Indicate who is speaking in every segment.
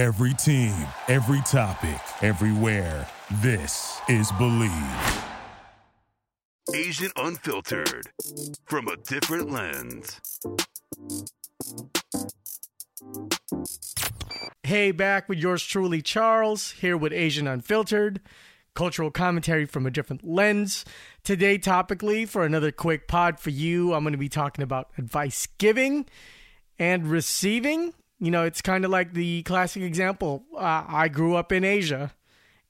Speaker 1: Every team, every topic, everywhere. This is Bleav.
Speaker 2: Asian Unfiltered from a different lens.
Speaker 3: Hey, back with yours truly, Charles, here with Asian Unfiltered, cultural commentary from a different lens. Today, topically, for another quick pod for you, I'm going to be talking about advice giving and receiving. You know, it's kind of like the classic example. Uh, I grew up in Asia.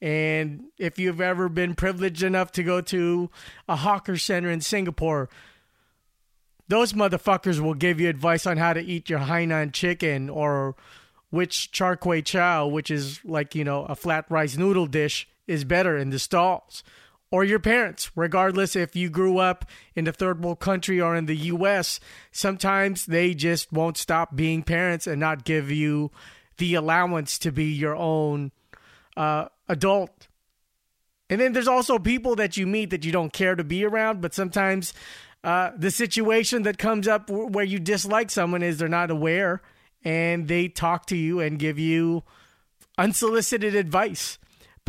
Speaker 3: And if you've ever been privileged enough to go to a hawker center in Singapore, those motherfuckers will give you advice on how to eat your Hainan chicken or which char kway teow, which is like, you know, a flat rice noodle dish, is better in the stalls. Or your parents, regardless if you grew up in a third world country or in the US, sometimes they just won't stop being parents and not give you the allowance to be your own uh, adult. And then there's also people that you meet that you don't care to be around, but sometimes uh, the situation that comes up where you dislike someone is they're not aware and they talk to you and give you unsolicited advice.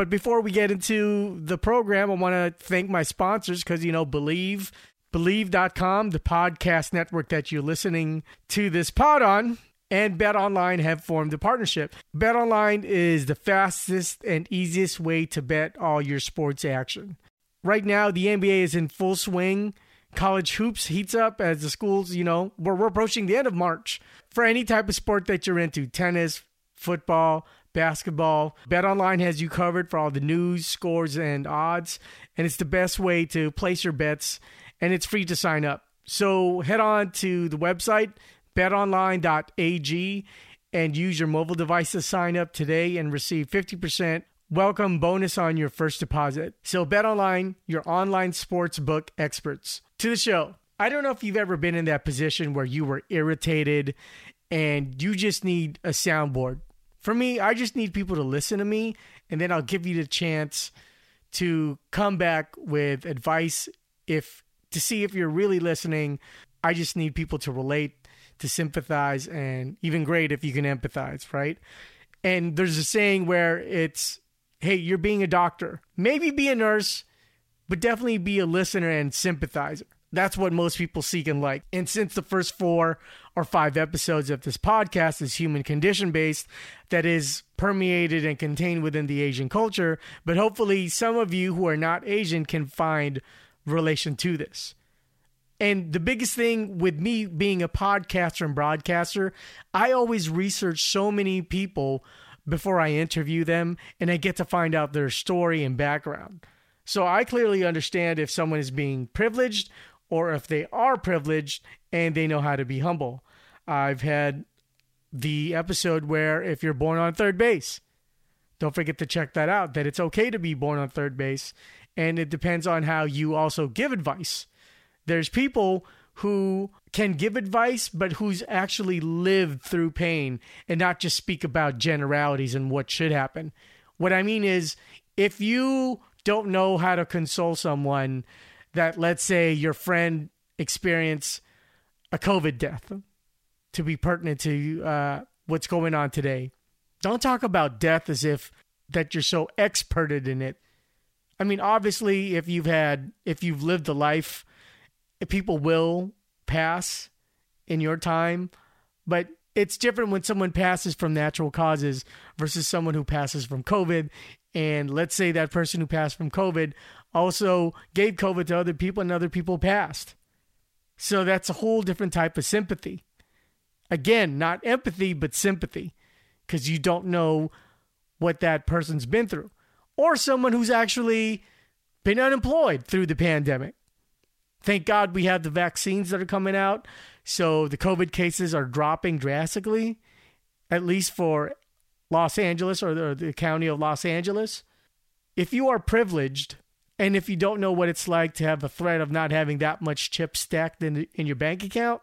Speaker 3: But before we get into the program, I want to thank my sponsors because, you know, Bleav, Bleav.com, the podcast network that you're listening to this pod on, and Bet Online have formed a partnership. Bet Online is the fastest and easiest way to bet all your sports action. Right now, the NBA is in full swing. College hoops heats up as the schools, you know, we're, we're approaching the end of March. For any type of sport that you're into, tennis, football, basketball, BetOnline has you covered for all the news, scores, and odds. And it's the best way to place your bets, and it's free to sign up. So head on to the website, betonline.ag, and use your mobile device to sign up today and receive 50% welcome bonus on your first deposit. So BetOnline, your online sports book experts. To the show. I don't know if you've ever been in that position where you were irritated and you just need a soundboard. For me, I just need people to listen to me and then I'll give you the chance to come back with advice if to see if you're really listening. I just need people to relate, to sympathize and even great if you can empathize, right? And there's a saying where it's hey, you're being a doctor. Maybe be a nurse, but definitely be a listener and sympathizer. That's what most people seek and like. And since the first four or five episodes of this podcast is human condition based, that is permeated and contained within the Asian culture, but hopefully some of you who are not Asian can find relation to this. And the biggest thing with me being a podcaster and broadcaster, I always research so many people before I interview them and I get to find out their story and background. So I clearly understand if someone is being privileged or if they are privileged and they know how to be humble. I've had the episode where if you're born on third base, don't forget to check that out, that it's okay to be born on third base. And it depends on how you also give advice. There's people who can give advice, but who's actually lived through pain and not just speak about generalities and what should happen. What I mean is, if you don't know how to console someone that, let's say, your friend experienced a COVID death, to be pertinent to uh, what's going on today, don't talk about death as if that you're so experted in it. I mean, obviously, if you've had, if you've lived a life, people will pass in your time, but it's different when someone passes from natural causes versus someone who passes from COVID. And let's say that person who passed from COVID also gave COVID to other people and other people passed. So that's a whole different type of sympathy. Again, not empathy, but sympathy, because you don't know what that person's been through. Or someone who's actually been unemployed through the pandemic. Thank God we have the vaccines that are coming out. So the COVID cases are dropping drastically, at least for Los Angeles or the, the county of Los Angeles. If you are privileged and if you don't know what it's like to have the threat of not having that much chip stacked in, in your bank account,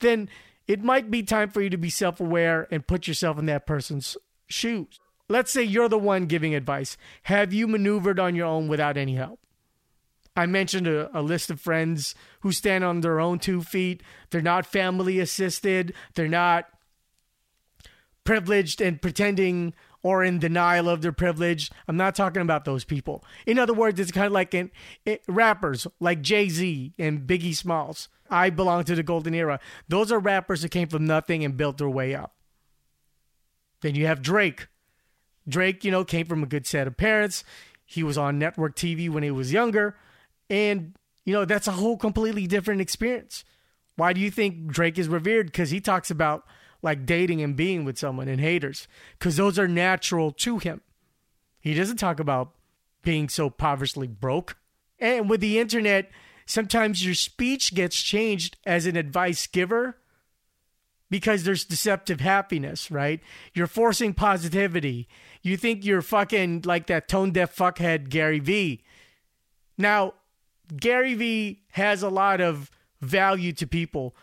Speaker 3: then it might be time for you to be self aware and put yourself in that person's shoes. Let's say you're the one giving advice. Have you maneuvered on your own without any help? I mentioned a, a, list of friends who stand on their own two feet. They're not family assisted. They're not privileged and pretending or in denial of their privilege. I'm not talking about those people. In other words, it's kind of like in, it, eh, rappers like Jay Z and Biggie Smalls. I belong to the golden era. Those are rappers that came from nothing and built their way up. Then you have Drake. Drake, you know, came from a good set of parents. He was on network TV when he was younger. And, you know, that's a whole completely different experience. Why do you think Drake is revered? Because he talks about like dating and being with someone and haters, because those are natural to him. He doesn't talk about being so poverty broke. And with the internet, sometimes your speech gets changed as an advice giver because there's deceptive happiness, right? You're forcing positivity. You think you're fucking like that tone deaf fuckhead Gary Vee. Now, Gary Vee has a lot of value to people,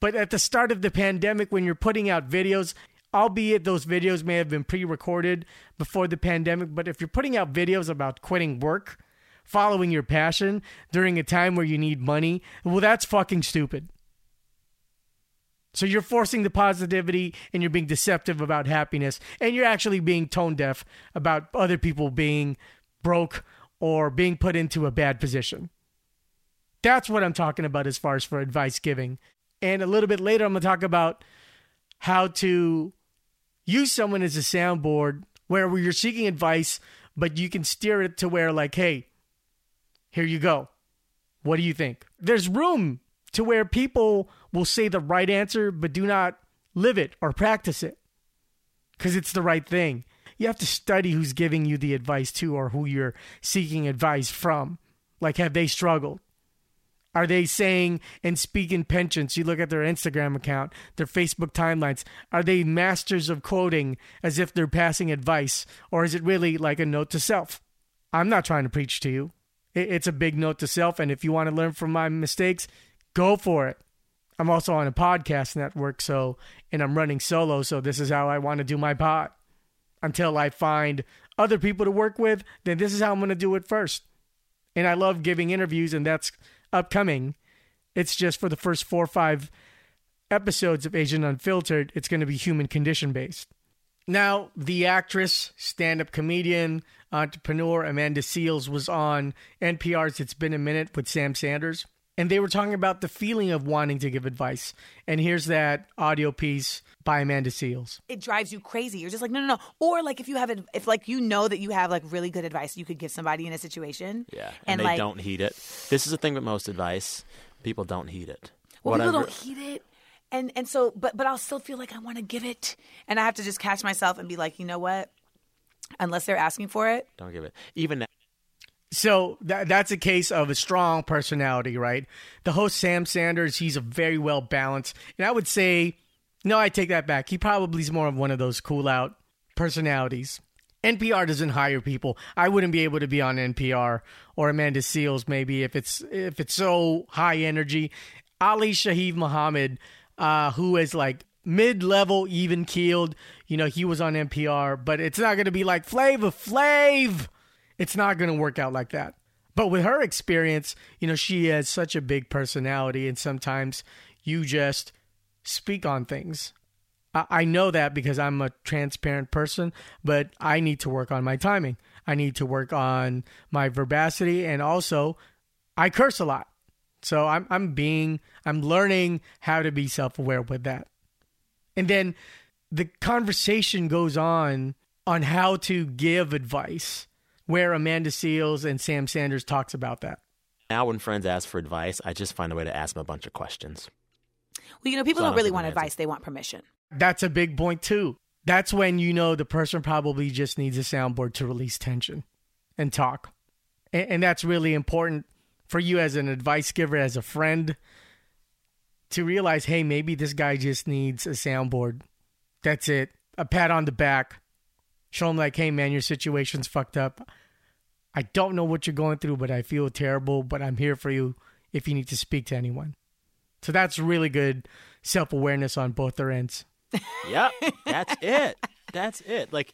Speaker 3: but at the start of the pandemic, when you're putting out videos, albeit those videos may have been pre recorded before the pandemic, but if you're putting out videos about quitting work, following your passion during a time where you need money, well, that's fucking stupid. So you're forcing the positivity and you're being deceptive about happiness and you're actually being tone deaf about other people being broke or being put into a bad position. That's what I'm talking about as far as for advice giving. And a little bit later, I'm going to talk about how to use someone as a soundboard where you're seeking advice, but you can steer it to where, like, hey, here you go. What do you think? There's room to where people will say the right answer, but do not live it or practice it because it's the right thing. You have to study who's giving you the advice to or who you're seeking advice from. Like, have they struggled? Are they saying and speaking penchants? You look at their Instagram account, their Facebook timelines. Are they masters of quoting as if they're passing advice? Or is it really like a note to self? I'm not trying to preach to you. It's a big note to self. And if you want to learn from my mistakes, go for it. I'm also on a podcast network, so and I'm running solo, so this is how I want to do my pod. Until I find other people to work with, then this is how I'm going to do it first. And I love giving interviews, and that's upcoming. It's just for the first four or five episodes of Asian Unfiltered, it's going to be human condition based. Now, the actress, stand up comedian, entrepreneur Amanda Seales was on NPR's It's Been a Minute with Sam Sanders and they were talking about the feeling of wanting to give advice. And here's that audio piece by Amanda Seales.
Speaker 4: It drives you crazy. You're just like, no, no, no. Or like if you have, if like you know that you have like really good advice you could give somebody in a situation.
Speaker 5: Yeah, and,
Speaker 4: and
Speaker 5: they
Speaker 4: like,
Speaker 5: don't heed it. This is the thing with most advice: people don't heed it.
Speaker 4: Well,
Speaker 5: What
Speaker 4: people don't heed it. And and so, but but I'll still feel like I want to give it, and I have to just catch myself and be like, you know what? Unless they're asking for it,
Speaker 5: Don't give it. Even now,
Speaker 3: So that that's a case of a strong personality, right? The host Sam Sanders, he's a very well balanced, and I would say, no, I take that back. He probably is more of one of those cool out personalities. NPR doesn't hire people. I wouldn't be able to be on NPR or Amanda Seales maybe if it's if it's so high energy. Ali Shaheed Muhammad, uh, who is like mid level, even keeled. You know, he was on NPR, but it's not going to be like Flavor Flav. It's not going to work out like that. But with her experience, you know, she has such a big personality, and sometimes you just speak on things. I I know that because I'm a transparent person, but I need to work on my timing. I need to work on my verbosity, and also I curse a lot. So I'm I'm being I'm learning how to be self-aware with that. And then the conversation goes on on how to give advice where Amanda Seales and Sam Sanders talks about that.
Speaker 5: now when friends ask for advice, I just find a way to ask them a bunch of questions.
Speaker 4: well, you know, people
Speaker 5: So
Speaker 4: don't
Speaker 5: don't
Speaker 4: really want advice; they want permission.
Speaker 3: That's a big point too. That's when you know the person probably just needs a soundboard to release tension and talk. And, and that's really important for you as an advice giver, as a friend, to realize, hey, maybe this guy just needs a soundboard. That's it. A pat on the back. Show him like, hey man, your situation's fucked up. I don't know what you're going through, but I feel terrible, but I'm here for you if you need to speak to anyone. So that's really good self awareness on both their ends.
Speaker 5: Yep, that's it. That's it. Like,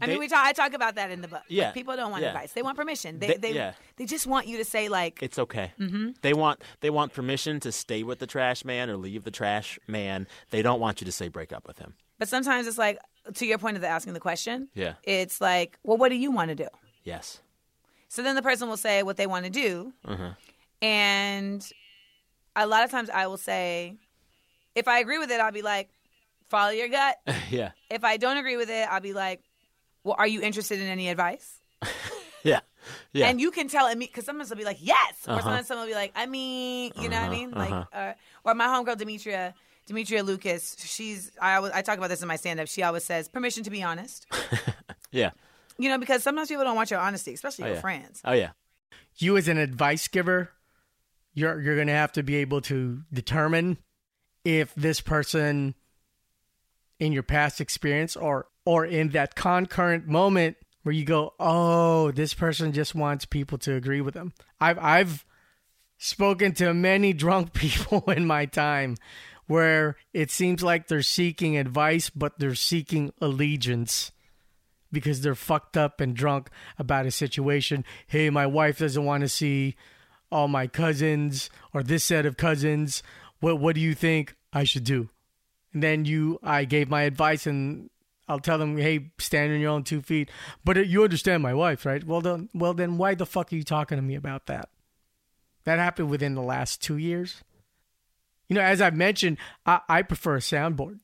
Speaker 4: I
Speaker 5: they-
Speaker 4: mean, we talk. I talk about that in the book. Like,
Speaker 5: Yeah,
Speaker 4: people don't want
Speaker 5: yeah.
Speaker 4: advice; they want permission. They
Speaker 5: They-
Speaker 4: they
Speaker 5: yeah.
Speaker 4: they just want you to say like,
Speaker 5: it's okay.
Speaker 4: Mm-hmm.
Speaker 5: They want they want permission to stay with the trash man or leave the trash man. They don't want you to say break up with him.
Speaker 4: But sometimes it's like, to your point of the asking the question,
Speaker 5: Yeah.
Speaker 4: it's like, well, what do you want to do?
Speaker 5: Yes.
Speaker 4: So then the person will say what they want to do.
Speaker 5: Mm-hmm.
Speaker 4: And a lot of times I will say, if I agree with it, I'll be like, follow your gut.
Speaker 5: yeah.
Speaker 4: if I don't agree with it, I'll be like, well, are you interested in any advice?
Speaker 5: Yeah. Yeah.
Speaker 4: And you can tell me because sometimes I'll be like, yes, or
Speaker 5: Uh-huh.
Speaker 4: sometimes someone will be like, I mean, you know what I mean? Like,
Speaker 5: uh-huh.
Speaker 4: uh, or my homegirl Demetria, Demetria Lucas, she's I always, I talk about this in my stand up. She always says permission to be honest.
Speaker 5: yeah.
Speaker 4: You know, because sometimes people don't want your honesty, especially
Speaker 5: Oh,
Speaker 4: your
Speaker 5: yeah.
Speaker 4: friends.
Speaker 5: Oh yeah.
Speaker 3: You as an advice giver, you're you're gonna have to be able to determine if this person in your past experience or or in that concurrent moment where you go, oh, this person just wants people to agree with them. I've I've spoken to many drunk people in my time where it seems like they're seeking advice, but they're seeking allegiance because they're fucked up and drunk about a situation. Hey, my wife doesn't want to see all my cousins or this set of cousins. What what do you think I should do? And then you I gave my advice and I'll tell them, "Hey, stand on your own two feet." But uh, you understand my wife, right? Well, then, well, then, why the fuck are you talking to me about that? That happened within the last two years. You know, as I've mentioned, I, I prefer a soundboard.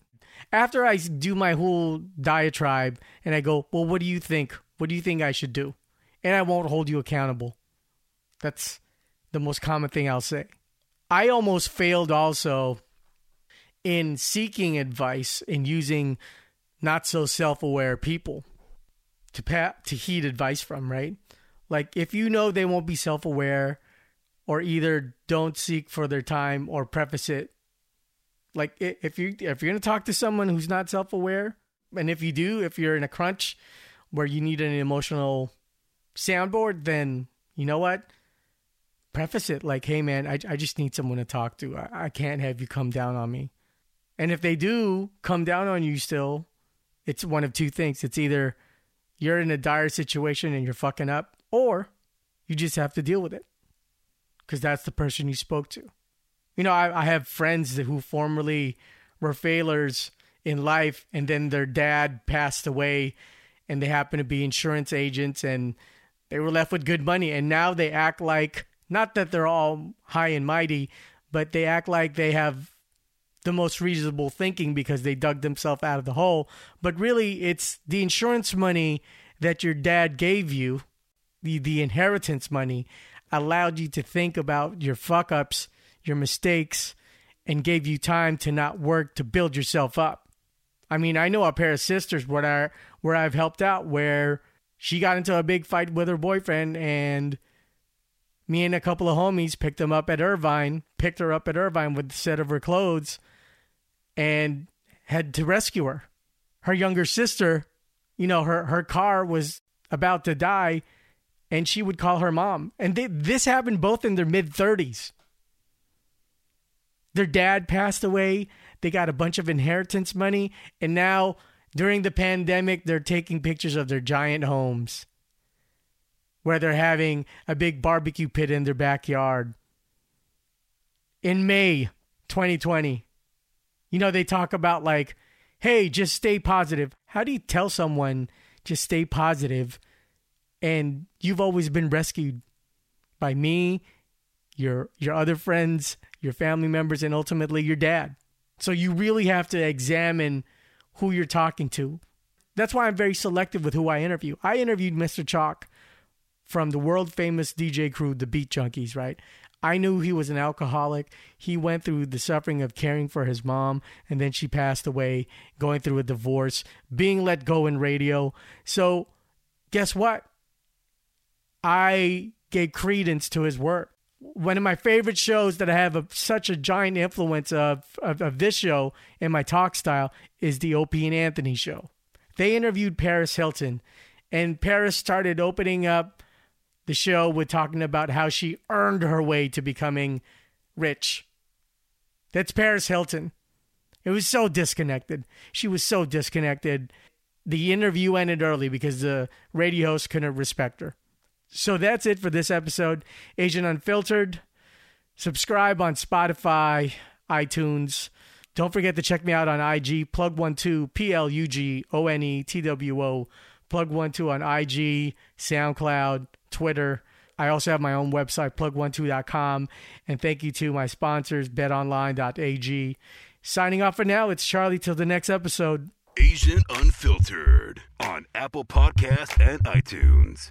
Speaker 3: After I do my whole diatribe and I go, well, what do you think? What do you think I should do? And I won't hold you accountable. That's the most common thing I'll say. I almost failed also in seeking advice and using not so self-aware people to pa- to heed advice from, right? Like if you know they won't be self-aware or either don't seek for their time or preface it like if you if you're to talk to someone who's not self-aware and if you do if you're in a crunch where you need an emotional soundboard then you know what? Preface it. Like hey man i, I just need someone to talk to. I, I can't have you come down on me. And if they do come down on you still it's one of two things. It's either you're in a dire situation and you're fucking up or you just have to deal with it. Because that's the person you spoke to you know, I, I have friends who formerly were failures in life, and then their dad passed away, and they happen to be insurance agents, and they were left with good money, and now they act like not that they're all high and mighty, but they act like they have the most reasonable thinking because they dug themselves out of the hole. But really, it's the insurance money that your dad gave you, the the inheritance money, allowed you to think about your fuck ups your mistakes and gave you time to not work to build yourself up. I mean, I know a pair of sisters where I, where I've helped out where she got into a big fight with her boyfriend and me and a couple of homies picked them up at Irvine, picked her up at Irvine with a set of her clothes and had to rescue her. Her younger sister, you know, her her car was about to die and she would call her mom. And they, this happened both in their mid 30s. Their dad passed away. They got a bunch of inheritance money. And now, during the pandemic, they're taking pictures of their giant homes where they're having a big barbecue pit in their backyard. In May 2020, you know, they talk about like, hey, just stay positive. How do you tell someone just stay positive and you've always been rescued by me, your your other friends, your family members, and ultimately your dad. So you really have to examine who you're talking to. That's why I'm very selective with who I interview. I interviewed Mr. Choc from the world famous DJ crew, the Beat Junkies, right? I knew he was an alcoholic. He went through the suffering of caring for his mom, and then she passed away, going through a divorce, being let go in radio. So, guess what? I gave credence to his work. One of my favorite shows that I have a, such a giant influence of, of, of this show in my talk style is the Opie and Anthony show. They interviewed Paris Hilton, and Paris started opening up the show with talking about how she earned her way to becoming rich. That's Paris Hilton. It was so disconnected. She was so disconnected. The interview ended early because the radio host couldn't respect her. So that's it for this episode. Asian Unfiltered. Subscribe on Spotify, iTunes, Don't forget to check me out on IG, plug12, P L U G O N E T W O, plug12 on IG, SoundCloud, Twitter. I also have my own website, plug12.com. And thank you to my sponsors, betonline.ag. Signing off for now, it's Charlie. Till the next episode.
Speaker 2: Asian Unfiltered on Apple Podcasts and iTunes.